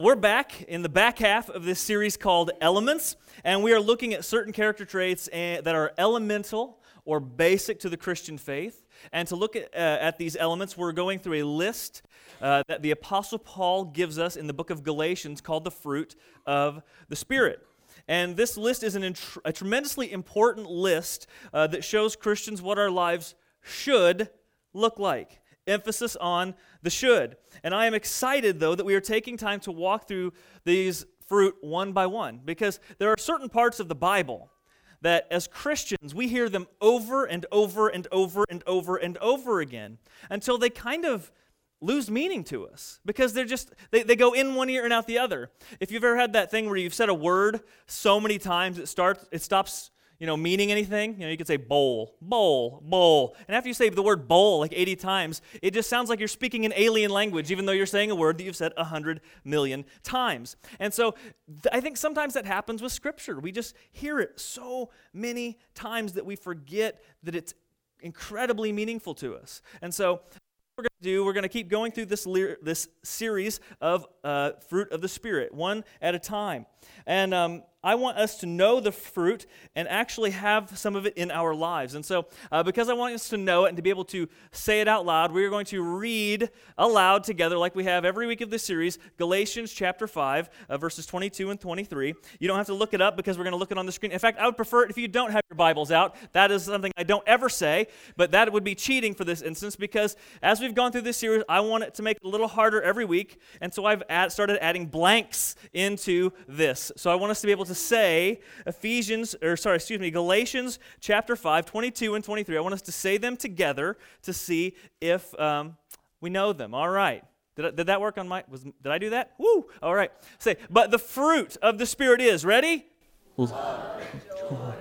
We're back in the back half of this series called Elements, and we are looking at certain character traits eh, that are elemental or basic to the Christian faith. And to look at, uh, at these elements, we're going through a list uh, that the Apostle Paul gives us in the book of Galatians called the fruit of the Spirit. And this list is an, a tremendously important list uh, that shows Christians what our lives should look like emphasis on the should. And I am excited, though, that we are taking time to walk through these fruit one by one because there are certain parts of the Bible that as Christians we hear them over and over and over and over and over again until they kind of lose meaning to us because they're just they, they go in one ear and out the other if you've ever had that thing where you've said a word so many times it starts it stops you know, meaning anything, you know, you could say bowl, bowl, bowl. And after you say the word bowl like 80 times, it just sounds like you're speaking an alien language, even though you're saying a word that you've said 100 million times. And so th- I think sometimes that happens with Scripture. We just hear it so many times that we forget that it's incredibly meaningful to us. And so we're going to do, we're going to keep going through this, this series of uh, fruit of the Spirit, one at a time. And um, I want us to know the fruit and actually have some of it in our lives. And so, uh, because I want us to know it and to be able to say it out loud, we are going to read aloud together, like we have every week of this series, Galatians chapter 5, uh, verses 22 and 23. You don't have to look it up because we're going to look it on the screen. In fact, I would prefer it if you don't have your Bibles out. That is something I don't ever say, but that would be cheating for this instance because as we've gone through this series, I want it to make it a little harder every week. And so I've add, started adding blanks into this. So I want us to be able to say Ephesians, or sorry, excuse me, Galatians chapter 5, 22 and 23. I want us to say them together to see if um, we know them. All right. Did, did that work on my, was, did I do that? Woo! All right. Say, but the fruit of the Spirit is, ready? Love, joy,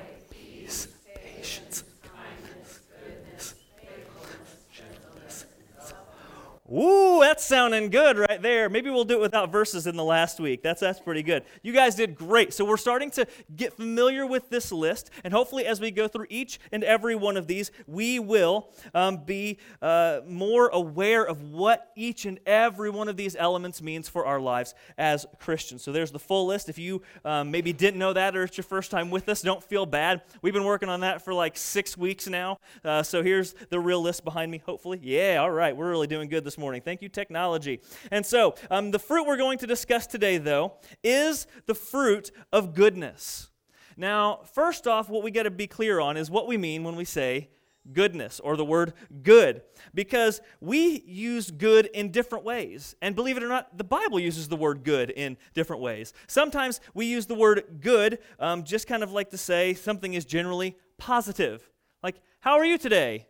Ooh, that's sounding good right there. Maybe we'll do it without verses in the last week. That's, that's pretty good. You guys did great. So we're starting to get familiar with this list, and hopefully, as we go through each and every one of these, we will um, be uh, more aware of what each and every one of these elements means for our lives as Christians. So there's the full list. If you um, maybe didn't know that or it's your first time with us, don't feel bad. We've been working on that for like six weeks now. Uh, so here's the real list behind me, hopefully. Yeah, all right. We're really doing good this morning. Thank you, technology. And so, um, the fruit we're going to discuss today, though, is the fruit of goodness. Now, first off, what we got to be clear on is what we mean when we say goodness or the word good because we use good in different ways. And believe it or not, the Bible uses the word good in different ways. Sometimes we use the word good um, just kind of like to say something is generally positive. Like, how are you today?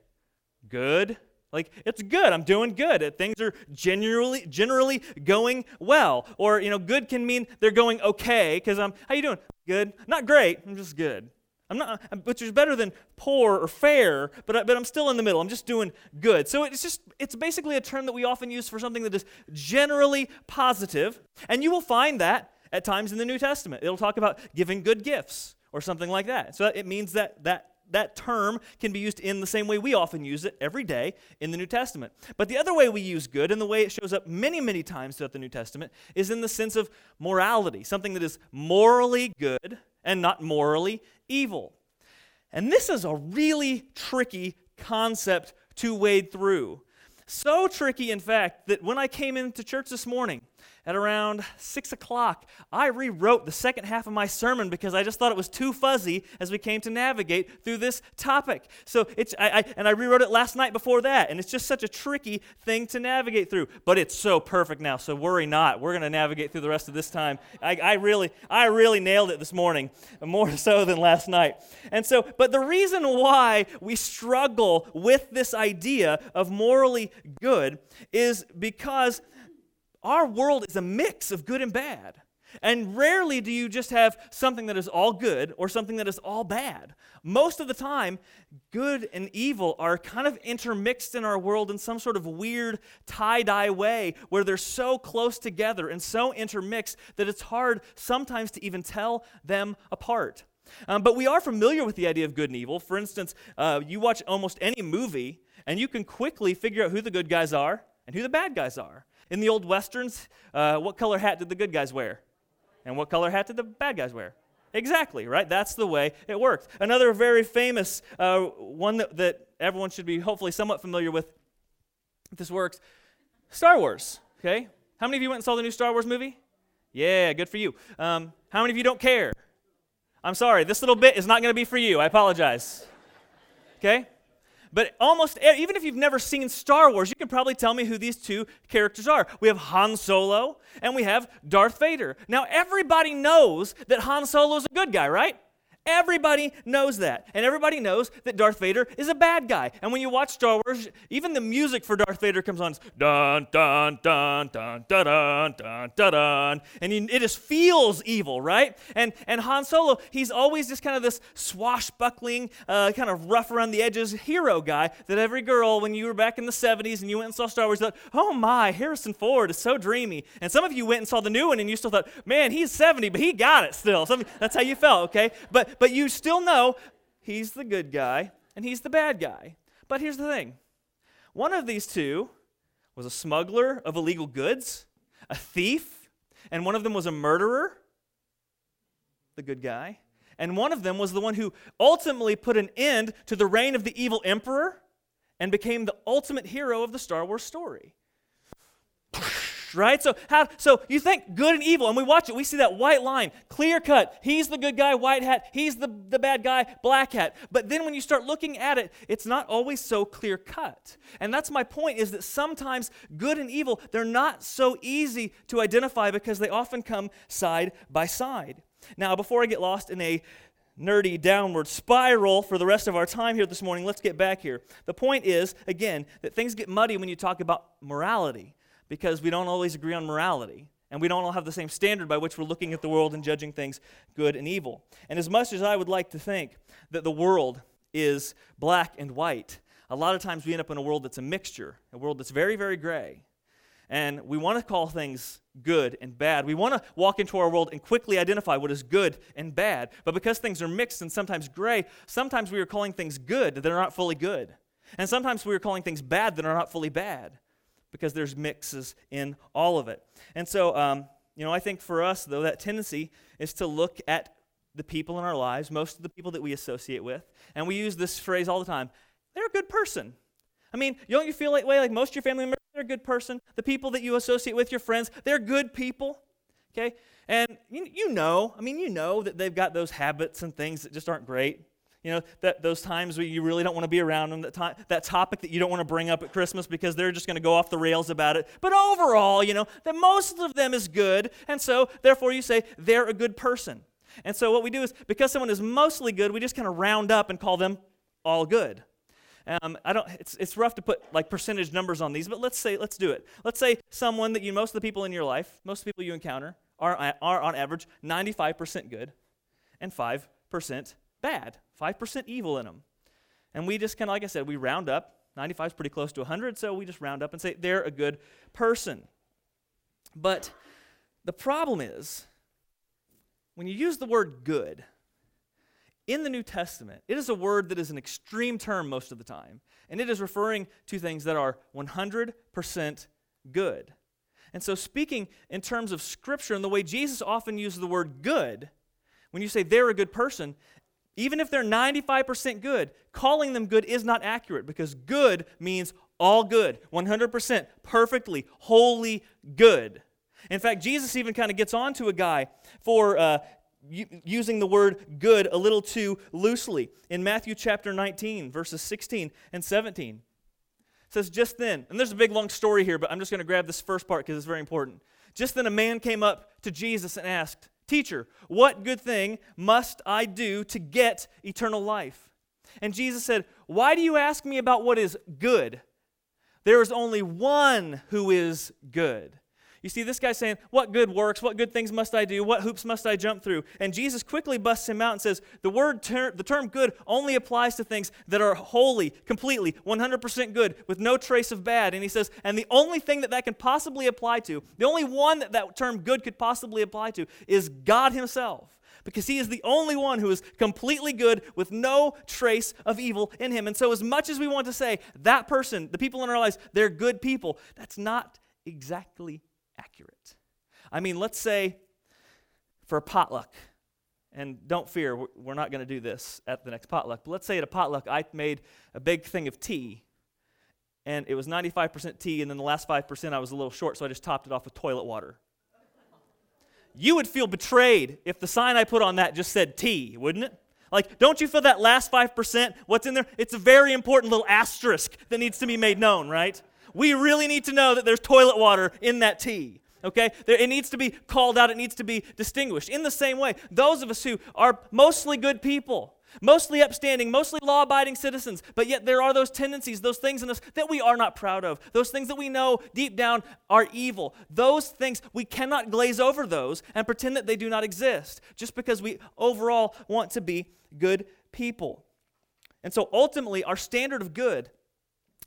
Good. Like it's good. I'm doing good. Uh, things are generally generally going well. Or you know, good can mean they're going okay because I'm. How you doing? Good. Not great. I'm just good. I'm not, uh, which is better than poor or fair, but, I, but I'm still in the middle. I'm just doing good. So it's just, it's basically a term that we often use for something that is generally positive. positive, and you will find that at times in the New Testament. It'll talk about giving good gifts or something like that. So it means that that that term can be used in the same way we often use it every day in the New Testament. But the other way we use good, and the way it shows up many, many times throughout the New Testament, is in the sense of morality, something that is morally good and not morally evil. And this is a really tricky concept to wade through. So tricky, in fact, that when I came into church this morning, at around 6 o'clock, I rewrote the second half of my sermon because I just thought it was too fuzzy as we came to navigate through this topic. So it's, I, I, and I rewrote it last night before that, and it's just such a tricky thing to navigate through. But it's so perfect now, so worry not. We're going to navigate through the rest of this time. I, I, really, I really nailed it this morning, more so than last night. And so, but the reason why we struggle with this idea of morally good is because our world is a mix of good and bad. And rarely do you just have something that is all good or something that is all bad. Most of the time, good and evil are kind of intermixed in our world in some sort of weird tie dye way where they're so close together and so intermixed that it's hard sometimes to even tell them apart. Um, but we are familiar with the idea of good and evil. For instance, uh, you watch almost any movie, and you can quickly figure out who the good guys are and who the bad guys are. In the old westerns, uh, what color hat did the good guys wear? And what color hat did the bad guys wear? Exactly, right? That's the way it works. Another very famous uh, one that, that everyone should be hopefully somewhat familiar with, this works, Star Wars, okay? How many of you went and saw the new Star Wars movie? Yeah, good for you. Um, how many of you don't care? I'm sorry, this little bit is not going to be for you. I apologize. Okay? But almost, even if you've never seen Star Wars, you can probably tell me who these two characters are. We have Han Solo and we have Darth Vader. Now, everybody knows that Han Solo is a good guy, right? Everybody knows that. And everybody knows that Darth Vader is a bad guy. And when you watch Star Wars, even the music for Darth Vader comes on. It's dun, dun, dun, dun, dun, dun, dun, dun, dun. And it just feels evil, right? And, and Han Solo, he's always just kind of this swashbuckling, uh, kind of rough around the edges hero guy that every girl, when you were back in the 70s and you went and saw Star Wars, thought, oh my, Harrison Ford is so dreamy. And some of you went and saw the new one and you still thought, man, he's 70, but he got it still. Some, that's how you felt, okay? But but you still know he's the good guy and he's the bad guy. But here's the thing one of these two was a smuggler of illegal goods, a thief, and one of them was a murderer, the good guy. And one of them was the one who ultimately put an end to the reign of the evil emperor and became the ultimate hero of the Star Wars story right? So how so you think good and evil, and we watch it, we see that white line, clear cut. He's the good guy, white hat, he's the, the bad guy, black hat. But then when you start looking at it, it's not always so clear cut. And that's my point is that sometimes good and evil, they're not so easy to identify because they often come side by side. Now, before I get lost in a nerdy downward spiral for the rest of our time here this morning, let's get back here. The point is, again, that things get muddy when you talk about morality because we don't always agree on morality. And we don't all have the same standard by which we're looking at the world and judging things good and evil. And as much as I would like to think that the world is black and white, a lot of times we end up in a world that's a mixture, a world that's very, very gray. And we want to call things good and bad. We want to walk into our world and quickly identify what is good and bad. But because things are mixed and sometimes gray, sometimes we are calling things good that are not fully good. And sometimes we are calling things bad that are not fully bad because there's mixes in all of it. And so, um, you know, I think for us, though, that tendency is to look at the people in our lives, most of the people that we associate with, and we use this phrase all the time they're a good person. I mean, don't you feel like way like most of your family members, they're a good person? The people that you associate with, your friends, they're good people. Okay? And you, you know, I mean, you know that they've got those habits and things that just aren't great. You know, that those times where you really don't want to be around them, that, that topic that you don't want to bring up at Christmas because they're just going to go off the rails about it. But overall, you know, that most of them is good, and so therefore you say they're a good person. And so what we do is because someone is mostly good, we just kind of round up and call them all good. Um, I don't. It's, it's rough to put like percentage numbers on these, but let's say let's do it. Let's say someone that you most of the people in your life, most people you encounter, are are on average 95% good, and 5% bad. 5% evil in them. And we just kind of, like I said, we round up. 95 is pretty close to 100, so we just round up and say they're a good person. But the problem is, when you use the word good, in the New Testament, it is a word that is an extreme term most of the time, and it is referring to things that are 100% good. And so, speaking in terms of Scripture and the way Jesus often uses the word good, when you say they're a good person, even if they're 95% good, calling them good is not accurate because good means all good, 100%, perfectly, wholly good. In fact, Jesus even kind of gets on to a guy for uh, using the word good a little too loosely. In Matthew chapter 19, verses 16 and 17, it says, Just then, and there's a big long story here, but I'm just going to grab this first part because it's very important. Just then a man came up to Jesus and asked, Teacher, what good thing must I do to get eternal life? And Jesus said, Why do you ask me about what is good? There is only one who is good. You see, this guy's saying, What good works? What good things must I do? What hoops must I jump through? And Jesus quickly busts him out and says, The word, ter- the term good only applies to things that are wholly, completely, 100% good, with no trace of bad. And he says, And the only thing that that can possibly apply to, the only one that that term good could possibly apply to, is God Himself because he is the only one who is completely good with no trace of evil in him. And so, as much as we want to say that person, the people in our lives, they're good people, that's not exactly accurate. I mean, let's say for a potluck, and don't fear, we're not going to do this at the next potluck, but let's say at a potluck I made a big thing of tea, and it was 95% tea, and then the last 5% I was a little short, so I just topped it off with toilet water. You would feel betrayed if the sign I put on that just said tea, wouldn't it? Like, don't you feel that last 5%? What's in there? It's a very important little asterisk that needs to be made known, right? We really need to know that there's toilet water in that tea. Okay? It needs to be called out, it needs to be distinguished. In the same way, those of us who are mostly good people, mostly upstanding, mostly law abiding citizens, but yet there are those tendencies, those things in us that we are not proud of, those things that we know deep down are evil. Those things, we cannot glaze over those and pretend that they do not exist just because we overall want to be good people. And so ultimately, our standard of good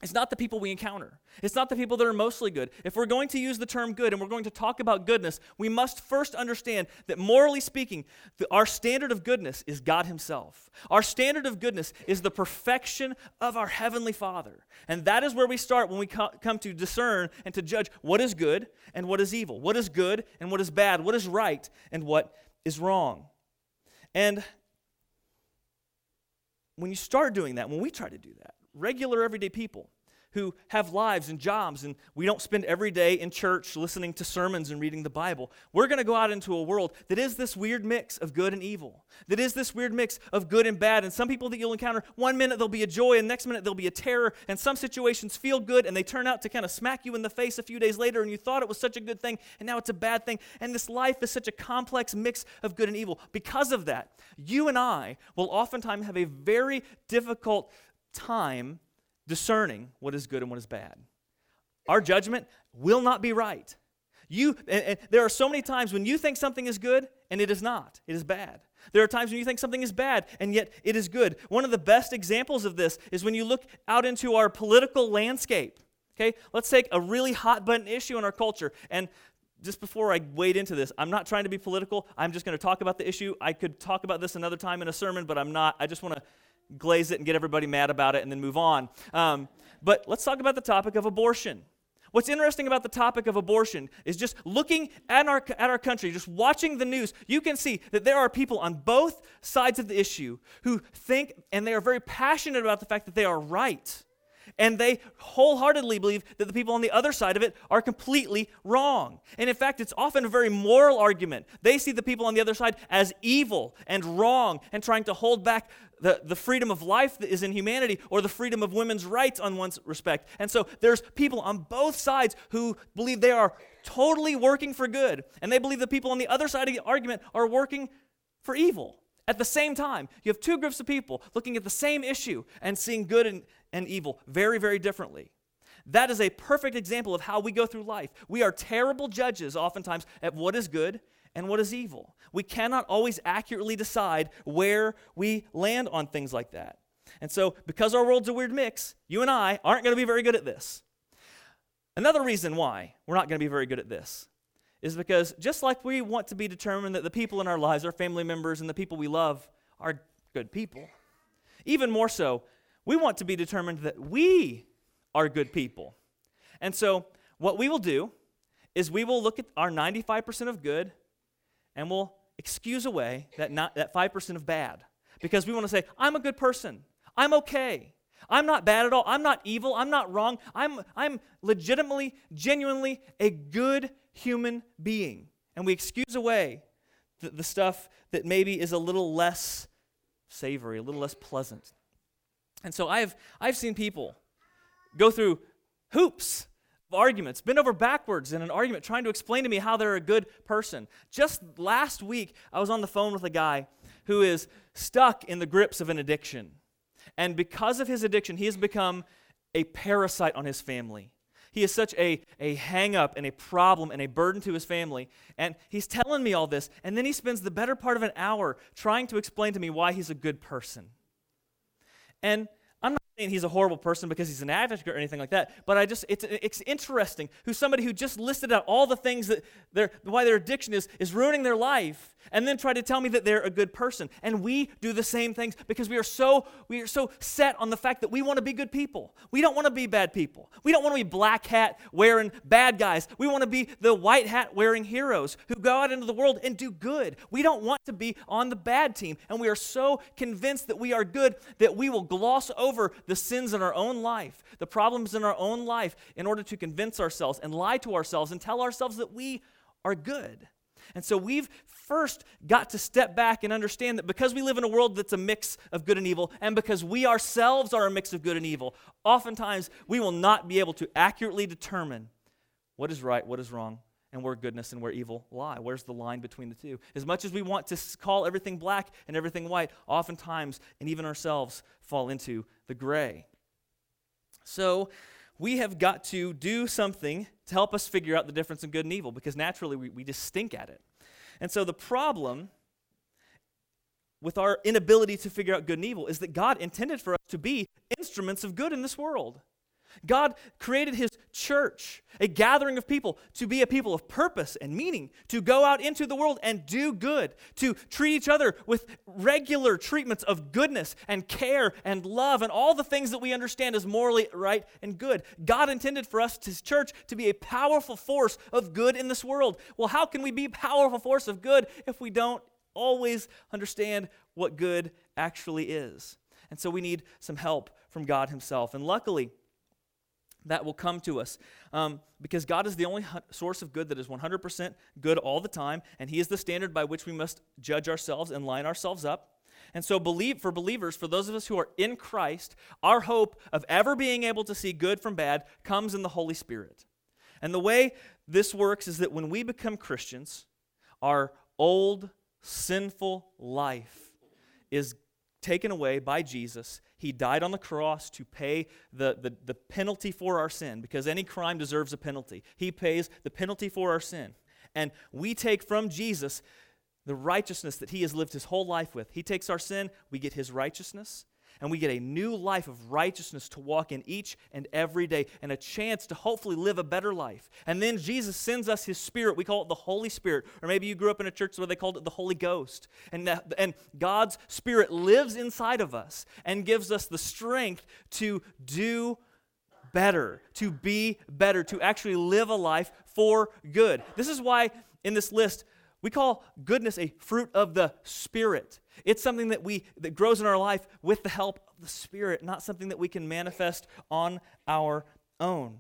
it's not the people we encounter. It's not the people that are mostly good. If we're going to use the term good and we're going to talk about goodness, we must first understand that morally speaking, the, our standard of goodness is God Himself. Our standard of goodness is the perfection of our Heavenly Father. And that is where we start when we co- come to discern and to judge what is good and what is evil, what is good and what is bad, what is right and what is wrong. And when you start doing that, when we try to do that, regular everyday people who have lives and jobs, and we don't spend every day in church listening to sermons and reading the Bible. We're going to go out into a world that is this weird mix of good and evil, that is this weird mix of good and bad. And some people that you'll encounter, one minute there'll be a joy, and next minute there'll be a terror. And some situations feel good, and they turn out to kind of smack you in the face a few days later, and you thought it was such a good thing, and now it's a bad thing. And this life is such a complex mix of good and evil. Because of that, you and I will oftentimes have a very difficult time discerning what is good and what is bad. Our judgment will not be right. You, and, and there are so many times when you think something is good and it is not, it is bad. There are times when you think something is bad and yet it is good. One of the best examples of this is when you look out into our political landscape. Okay, let's take a really hot button issue in our culture. And just before I wade into this, I'm not trying to be political. I'm just going to talk about the issue. I could talk about this another time in a sermon, but I'm not. I just want to glaze it and get everybody mad about it and then move on. Um, but let's talk about the topic of abortion. What's interesting about the topic of abortion is just looking at our, at our country, just watching the news, you can see that there are people on both sides of the issue who think and they are very passionate about the fact that they are right. And they wholeheartedly believe that the people on the other side of it are completely wrong. And in fact, it's often a very moral argument. They see the people on the other side as evil and wrong and trying to hold back the, the freedom of life that is in humanity or the freedom of women's rights on one's respect. And so there's people on both sides who believe they are totally working for good. And they believe the people on the other side of the argument are working for evil. At the same time, you have two groups of people looking at the same issue and seeing good and, and evil very, very differently. That is a perfect example of how we go through life. We are terrible judges, oftentimes, at what is good and what is evil. We cannot always accurately decide where we land on things like that. And so, because our world's a weird mix, you and I aren't going to be very good at this. Another reason why we're not going to be very good at this is because just like we want to be determined that the people in our lives, our family members, and the people we love are good people, even more so, we want to be determined that we are good people. And so, what we will do is we will look at our 95% of good and we'll excuse away that, not, that 5% of bad because we want to say, I'm a good person. I'm okay. I'm not bad at all. I'm not evil. I'm not wrong. I'm, I'm legitimately, genuinely a good human being. And we excuse away the, the stuff that maybe is a little less savory, a little less pleasant. And so I've, I've seen people go through hoops of arguments, bend over backwards in an argument, trying to explain to me how they're a good person. Just last week, I was on the phone with a guy who is stuck in the grips of an addiction. And because of his addiction, he has become a parasite on his family. He is such a, a hang up and a problem and a burden to his family. And he's telling me all this, and then he spends the better part of an hour trying to explain to me why he's a good person. And I'm not saying he's a horrible person because he's an advocate or anything like that, but I just it's it's interesting who's somebody who just listed out all the things that their why their addiction is is ruining their life and then try to tell me that they're a good person. And we do the same things because we are so we are so set on the fact that we want to be good people. We don't want to be bad people. We don't want to be black hat wearing bad guys. We want to be the white hat wearing heroes who go out into the world and do good. We don't want to be on the bad team. And we are so convinced that we are good that we will gloss over the sins in our own life, the problems in our own life in order to convince ourselves and lie to ourselves and tell ourselves that we are good. And so we've first got to step back and understand that because we live in a world that's a mix of good and evil, and because we ourselves are a mix of good and evil, oftentimes we will not be able to accurately determine what is right, what is wrong, and where goodness and where evil lie. Where's the line between the two? As much as we want to call everything black and everything white, oftentimes, and even ourselves, fall into the gray. So, we have got to do something to help us figure out the difference in good and evil because naturally we, we just stink at it. And so the problem with our inability to figure out good and evil is that God intended for us to be instruments of good in this world. God created his church, a gathering of people, to be a people of purpose and meaning, to go out into the world and do good, to treat each other with regular treatments of goodness and care and love and all the things that we understand as morally right and good. God intended for us, his church, to be a powerful force of good in this world. Well, how can we be a powerful force of good if we don't always understand what good actually is? And so we need some help from God himself. And luckily, that will come to us. Um, because God is the only source of good that is 100% good all the time, and He is the standard by which we must judge ourselves and line ourselves up. And so, believe, for believers, for those of us who are in Christ, our hope of ever being able to see good from bad comes in the Holy Spirit. And the way this works is that when we become Christians, our old sinful life is taken away by Jesus. He died on the cross to pay the, the, the, penalty for our sin because any crime deserves a penalty. He pays the penalty for our sin. And we take from Jesus the righteousness that he has lived his whole life with. He takes our sin, we get his righteousness, and we get a new life of righteousness to walk in each and every day and a chance to hopefully live a better life. And then Jesus sends us his spirit. We call it the Holy Spirit. Or maybe you grew up in a church where they called it the Holy Ghost. And, and God's spirit lives inside of us and gives us the strength to do better, to be better, to actually live a life for good. This is why in this list, we call goodness a fruit of the Spirit. It's something that we that grows in our life with the help of the Spirit, not something that we can manifest on our own.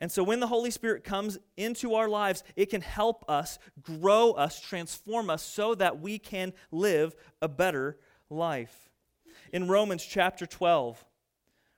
And so when the Holy Spirit comes into our lives, it can help us, grow us, transform us so that we can live a better life. In Romans chapter 12,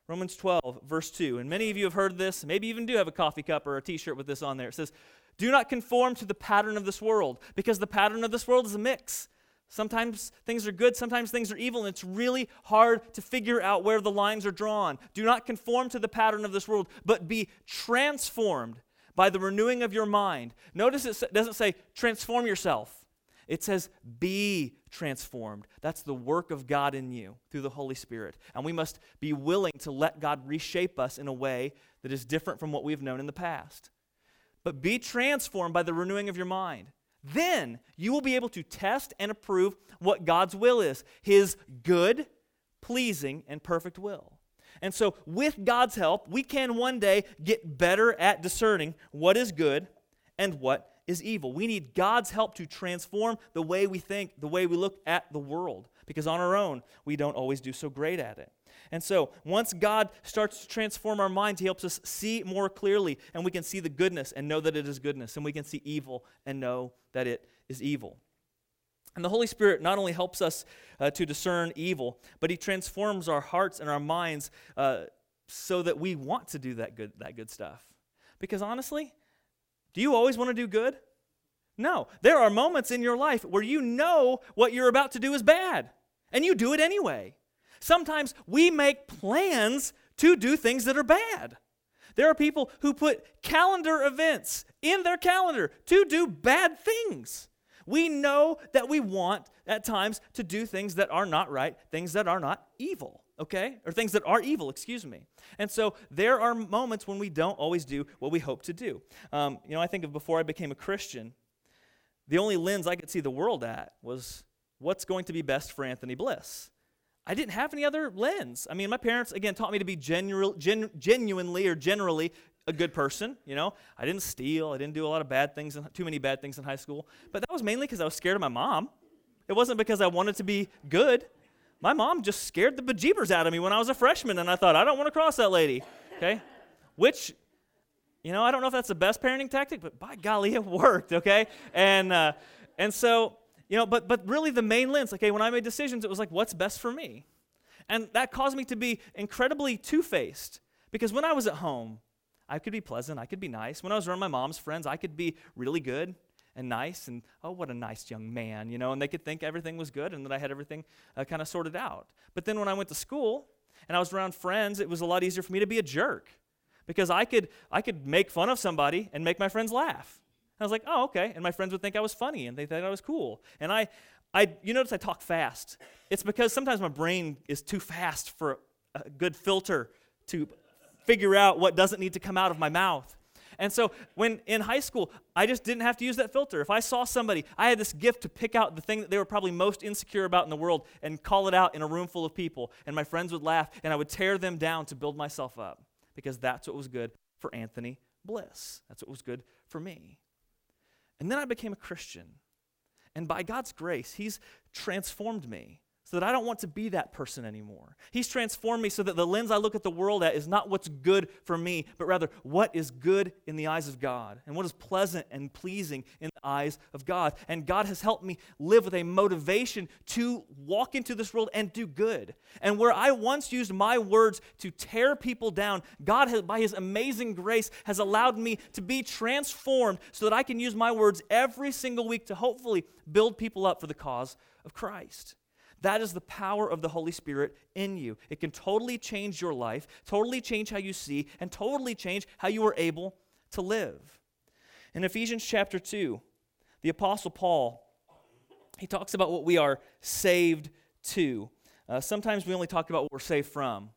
Romans 12, verse 2, and many of you have heard this, maybe even do have a coffee cup or a t shirt with this on there. It says, Do not conform to the pattern of this world, because the pattern of this world is a mix. Sometimes things are good, sometimes things are evil, and it's really hard to figure out where the lines are drawn. Do not conform to the pattern of this world, but be transformed by the renewing of your mind. Notice it doesn't say transform yourself, it says be transformed. That's the work of God in you through the Holy Spirit. And we must be willing to let God reshape us in a way that is different from what we've known in the past. But be transformed by the renewing of your mind. Then you will be able to test and approve what God's will is His good, pleasing, and perfect will. And so, with God's help, we can one day get better at discerning what is good and what is evil. We need God's help to transform the way we think, the way we look at the world, because on our own, we don't always do so great at it. And so, once God starts to transform our minds, He helps us see more clearly, and we can see the goodness and know that it is goodness, and we can see evil and know that it is evil. And the Holy Spirit not only helps us uh, to discern evil, but He transforms our hearts and our minds uh, so that we want to do that good, that good stuff. Because honestly, do you always want to do good? No. There are moments in your life where you know what you're about to do is bad, and you do it anyway. Sometimes we make plans to do things that are bad. There are people who put calendar events in their calendar to do bad things. We know that we want at times to do things that are not right, things that are not evil. okay? Or things that are evil, excuse me. And so there are moments when we don't always do what we hope to do. Um, you know, I think of before I became a Christian, the only lens I could see the world at was what's going to be best for Anthony Bliss. I didn't have any other lens. I mean, my parents, again, taught me to be genu- gen- genuinely or generally a good person. You know, I didn't steal. I didn't do a lot of bad things, in, too many bad things in high school. But that was mainly because I was scared of my mom. It wasn't because I wanted to be good. My mom just scared the bejeebers out of me when I was a freshman, and I thought, I don't want to cross that lady. Okay? Which, you know, I don't know if that's the best parenting tactic, but by golly, it worked. Okay? And, uh, and so, you know, but, but really the main lens, okay, when I made decisions, it was like, what's best for me? And that caused me to be incredibly two faced because when I was at home, I could be pleasant, I could be nice. When I was around my mom's friends, I could be really good and nice and, oh, what a nice young man, you know, and they could think everything was good and that I had everything uh, kind of sorted out. But then when I went to school and I was around friends, it was a lot easier for me to be a jerk because I could, I could make fun of somebody and make my friends laugh. I was like, oh, okay. And my friends would think I was funny and they thought I was cool. And I, I, you notice I talk fast. It's because sometimes my brain is too fast for a good filter to figure out what doesn't need to come out of my mouth. And so when in high school, I just didn't have to use that filter. If I saw somebody, I had this gift to pick out the thing that they were probably most insecure about in the world and call it out in a room full of people. And my friends would laugh, and I would tear them down to build myself up because that's what was good for Anthony Bliss. That's what was good for me. And then I became a Christian. And by God's grace, He's transformed me so that I don't want to be that person anymore. He's transformed me so that the lens I look at the world at is not what's good for me, but rather what is good in the eyes of God and what is pleasant and pleasing in the eyes of God. And God has helped me live with a motivation to walk into this world and do good. And where I once used my words to tear people down, God, has, by His amazing grace, has allowed me to be transformed so that I can use my words every single week to hopefully build people up for the cause of Christ. That is the power of the Holy Spirit in you. It can totally change your life, totally change how you see, and totally change how you are able to live. In Ephesians chapter 2, the Apostle Paul, he talks about what we are saved to. Uh, sometimes we only talk about what we're saved from.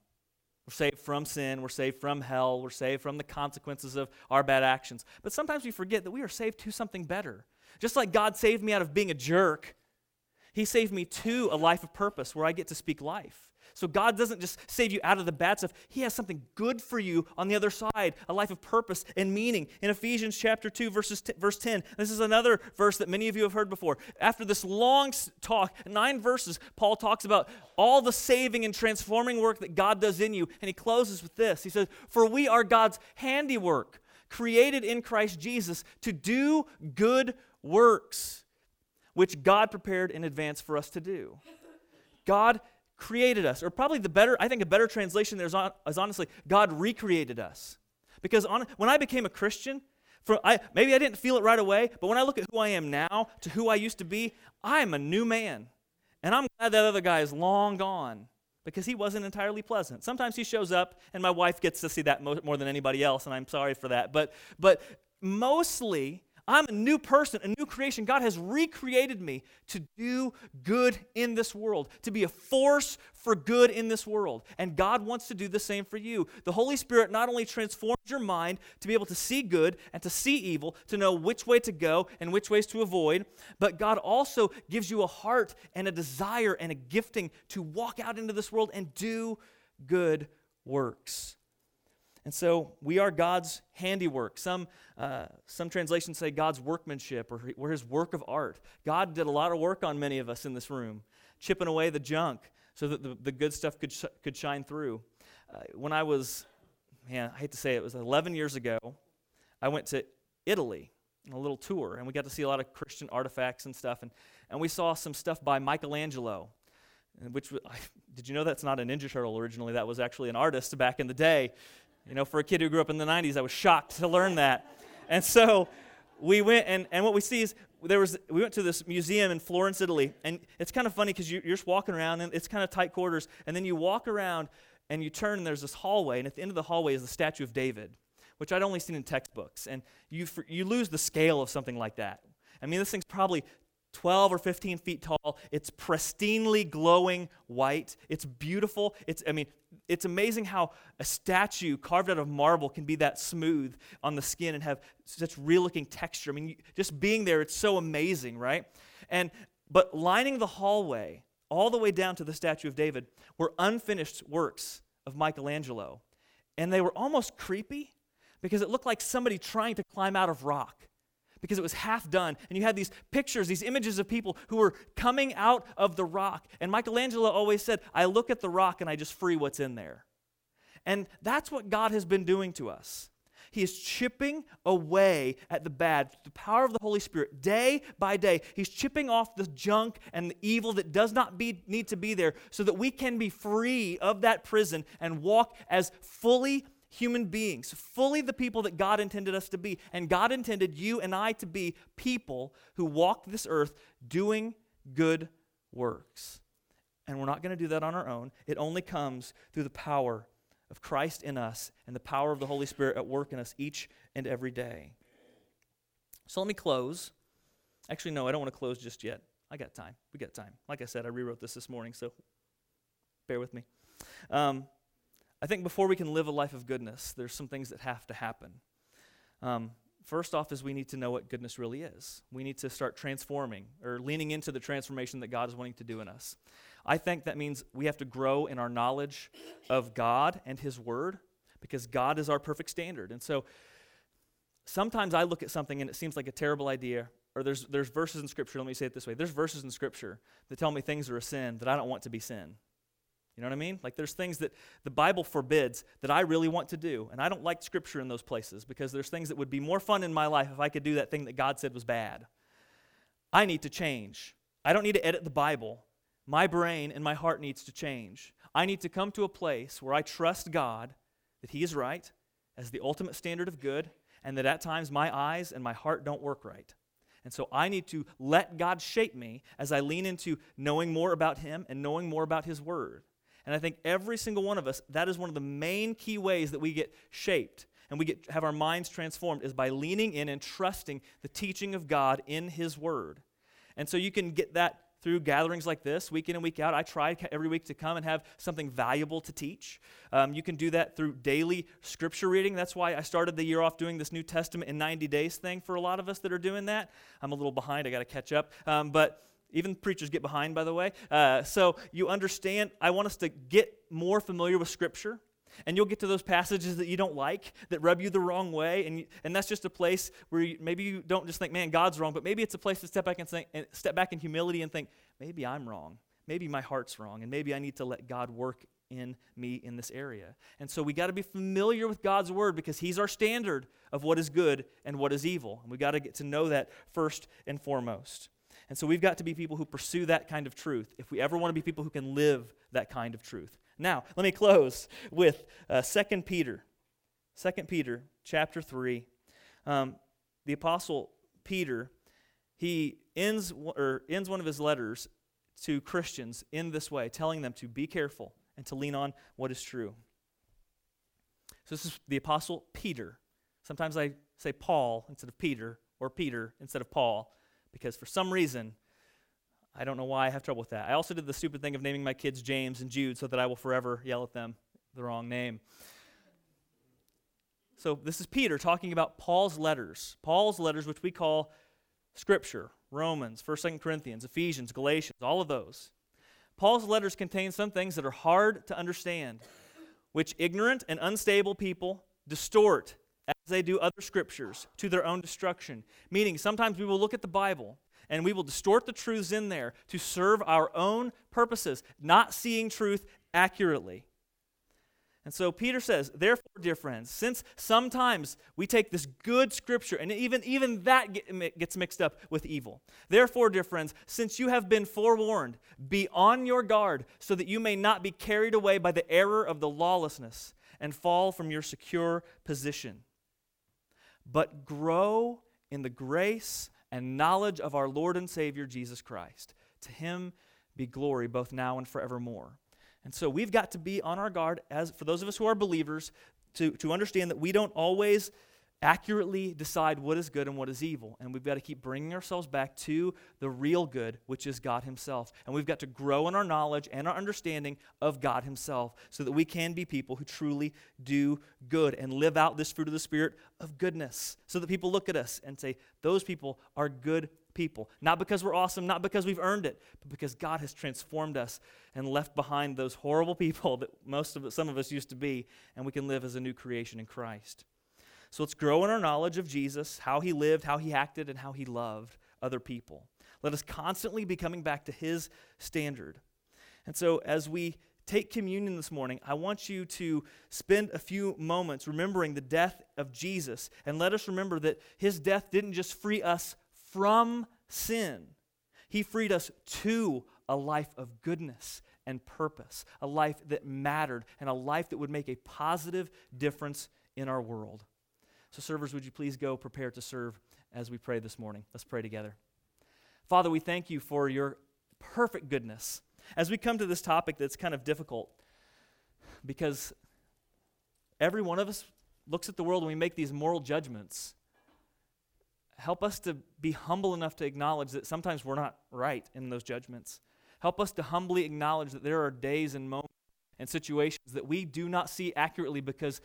We're saved from sin, we're saved from hell, we're saved from the consequences of our bad actions. But sometimes we forget that we are saved to something better. Just like God saved me out of being a jerk, he saved me to a life of purpose where I get to speak life. So God doesn't just save you out of the bad stuff. He has something good for you on the other side, a life of purpose and meaning. In Ephesians chapter 2 verses t- verse 10, this is another verse that many of you have heard before. After this long talk, 9 verses, Paul talks about all the saving and transforming work that God does in you, and he closes with this. He says, "For we are God's handiwork, created in Christ Jesus to do good works." Which God prepared in advance for us to do. God created us, or probably the better, I think a better translation there is, on, is honestly, God recreated us. Because on, when I became a Christian, for, I, maybe I didn't feel it right away, but when I look at who I am now to who I used to be, I'm a new man. And I'm glad that other guy is long gone because he wasn't entirely pleasant. Sometimes he shows up, and my wife gets to see that more than anybody else, and I'm sorry for that. But, but mostly, I'm a new person, a new creation. God has recreated me to do good in this world, to be a force for good in this world. And God wants to do the same for you. The Holy Spirit not only transforms your mind to be able to see good and to see evil, to know which way to go and which ways to avoid, but God also gives you a heart and a desire and a gifting to walk out into this world and do good works. And so we are God's handiwork. Some, uh, some translations say God's workmanship or we're his work of art. God did a lot of work on many of us in this room, chipping away the junk so that the, the good stuff could, sh- could shine through. Uh, when I was, man, I hate to say it, it was 11 years ago, I went to Italy on a little tour, and we got to see a lot of Christian artifacts and stuff. And, and we saw some stuff by Michelangelo, which did you know that's not a Ninja Turtle originally? That was actually an artist back in the day. You know, for a kid who grew up in the 90s, I was shocked to learn that. And so we went, and, and what we see is there was, we went to this museum in Florence, Italy. And it's kind of funny because you, you're just walking around, and it's kind of tight quarters. And then you walk around, and you turn, and there's this hallway. And at the end of the hallway is the statue of David, which I'd only seen in textbooks. And you, you lose the scale of something like that. I mean, this thing's probably 12 or 15 feet tall. It's pristinely glowing white. It's beautiful. It's, I mean, it's amazing how a statue carved out of marble can be that smooth on the skin and have such real looking texture. I mean, just being there, it's so amazing, right? And but lining the hallway all the way down to the statue of David were unfinished works of Michelangelo. And they were almost creepy because it looked like somebody trying to climb out of rock because it was half done. And you had these pictures, these images of people who were coming out of the rock. And Michelangelo always said, I look at the rock and I just free what's in there. And that's what God has been doing to us. He is chipping away at the bad, the power of the Holy Spirit, day by day. He's chipping off the junk and the evil that does not be, need to be there so that we can be free of that prison and walk as fully human beings, fully the people that God intended us to be. And God intended you and I to be people who walk this earth doing good works. And we're not going to do that on our own. It only comes through the power of Christ in us and the power of the Holy Spirit at work in us each and every day. So let me close. Actually, no, I don't want to close just yet. I got time. We got time. Like I said, I rewrote this this morning, so bear with me. Um, I think before we can live a life of goodness, there's some things that have to happen. Um, first off, is we need to know what goodness really is. We need to start transforming or leaning into the transformation that God is wanting to do in us. I think that means we have to grow in our knowledge of God and His Word because God is our perfect standard. And so sometimes I look at something and it seems like a terrible idea, or there's, there's verses in Scripture, let me say it this way there's verses in Scripture that tell me things are a sin that I don't want to be sin. You know what I mean? Like there's things that the Bible forbids that I really want to do. And I don't like scripture in those places because there's things that would be more fun in my life if I could do that thing that God said was bad. I need to change. I don't need to edit the Bible. My brain and my heart needs to change. I need to come to a place where I trust God that He is right as the ultimate standard of good and that at times my eyes and my heart don't work right. And so I need to let God shape me as I lean into knowing more about Him and knowing more about His Word. And I think every single one of us, that is one of the main key ways that we get shaped and we get have our minds transformed is by leaning in and trusting the teaching of God in His Word. And so you can get that through gatherings like this, week in and week out. I try every week to come and have something valuable to teach. Um, you can do that through daily scripture reading. That's why I started the year off doing this New Testament in 90 days thing for a lot of us that are doing that. I'm a little behind, I got to catch up. Um, but even preachers get behind, by the way. Uh, so you understand, I want us to get more familiar with Scripture. And you'll get to those passages that you don't like, that rub you the wrong way. And, and that's just a place where you, maybe you don't just think, man, God's wrong, but maybe it's a place to step back and, think, and step back in humility and think, maybe I'm wrong. Maybe my heart's wrong. And maybe I need to let God work in me in this area. And so we got to be familiar with God's word because He's our standard of what is good and what is evil. And we got to get to know that first and foremost. And so we've got to be people who pursue that kind of truth if we ever want to be people who can live that kind of truth. Now, let me close with uh, 2 Peter. 2 Peter chapter 3. Um, the apostle Peter, he ends, or ends one of his letters to Christians in this way, telling them to be careful and to lean on what is true. So this is the apostle Peter. Sometimes I say Paul instead of Peter, or Peter instead of Paul because for some reason, I don't know why I have trouble with that. I also did the stupid thing of naming my kids James and Jude so that I will forever yell at them the wrong name. So this is Peter talking about Paul's letters. Paul's letters, which we call Scripture Romans, 1st, 2nd Corinthians, Ephesians, Galatians, all of those. Paul's letters contain some things that are hard to understand, which ignorant and unstable people distort as they do other scriptures to their own destruction. Meaning, sometimes we will look at the Bible and we will distort the truths in there to serve our own purposes, not seeing truth accurately. And so Peter says, therefore, dear friends, since sometimes we take this good scripture and even, even that gets mixed up with evil. Therefore, dear friends, since you have been forewarned, be on your guard so that you may not be carried away by the error of the lawlessness and fall from your secure position but grow in the grace and knowledge of our Lord and Savior Jesus Christ. To him be glory both now and forevermore. And so we've got to be on our guard as for those of us who are believers to, to understand that we don't always accurately decide what is good and what is evil. And we've got to keep bringing ourselves back to the real good, which is God Himself. And we've got to grow in our knowledge and our understanding of God Himself so that we can be people who truly do good and live out this fruit of the Spirit of goodness. So that people look at us and say, those people are good people. Not because we're awesome, not because we've earned it, but because God has transformed us and left behind those horrible people that most of some of us used to be, and we can live as a new creation in Christ. So let's grow in our knowledge of Jesus, how he lived, how he acted, and how he loved other people. Let us constantly be coming back to his standard. And so as we take communion this morning, I want you to spend a few moments remembering the death of Jesus. And let us remember that his death didn't just free us from sin, he freed us to a life of goodness and purpose, a life that mattered, and a life that would make a positive difference in our world. So, servers, would you please go prepare to serve as we pray this morning? Let's pray together. Father, we thank you for your perfect goodness. As we come to this topic that's kind of difficult, because every one of us looks at the world and we make these moral judgments. Help us to be humble enough to acknowledge that sometimes we're not right in those judgments. Help us to humbly acknowledge that there are days and moments and situations that we do not see accurately because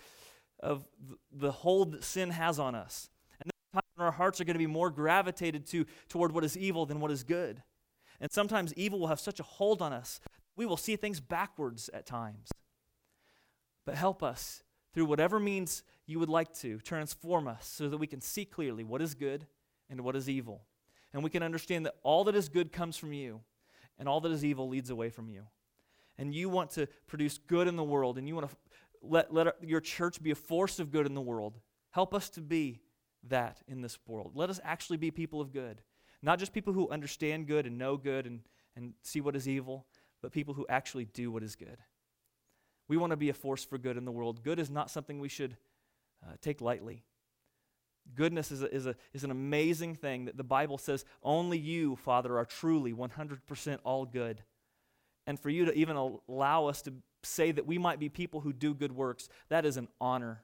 of the hold that sin has on us. And our hearts are going to be more gravitated to toward what is evil than what is good. And sometimes evil will have such a hold on us, we will see things backwards at times. But help us through whatever means you would like to transform us so that we can see clearly what is good and what is evil. And we can understand that all that is good comes from you, and all that is evil leads away from you. And you want to produce good in the world, and you want to let, let your church be a force of good in the world. Help us to be that in this world. Let us actually be people of good. Not just people who understand good and know good and, and see what is evil, but people who actually do what is good. We want to be a force for good in the world. Good is not something we should uh, take lightly. Goodness is, a, is, a, is an amazing thing that the Bible says only you, Father, are truly 100% all good. And for you to even allow us to say that we might be people who do good works, that is an honor.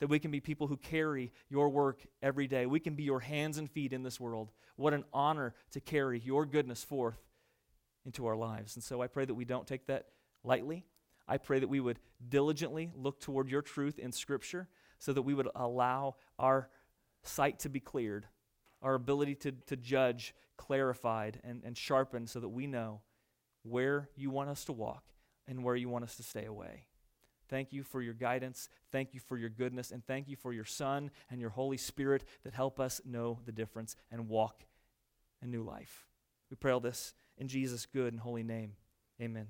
That we can be people who carry your work every day. We can be your hands and feet in this world. What an honor to carry your goodness forth into our lives. And so I pray that we don't take that lightly. I pray that we would diligently look toward your truth in Scripture so that we would allow our sight to be cleared, our ability to, to judge clarified and, and sharpened so that we know where you want us to walk and where you want us to stay away. Thank you for your guidance. Thank you for your goodness. And thank you for your Son and your Holy Spirit that help us know the difference and walk a new life. We pray all this in Jesus' good and holy name. Amen.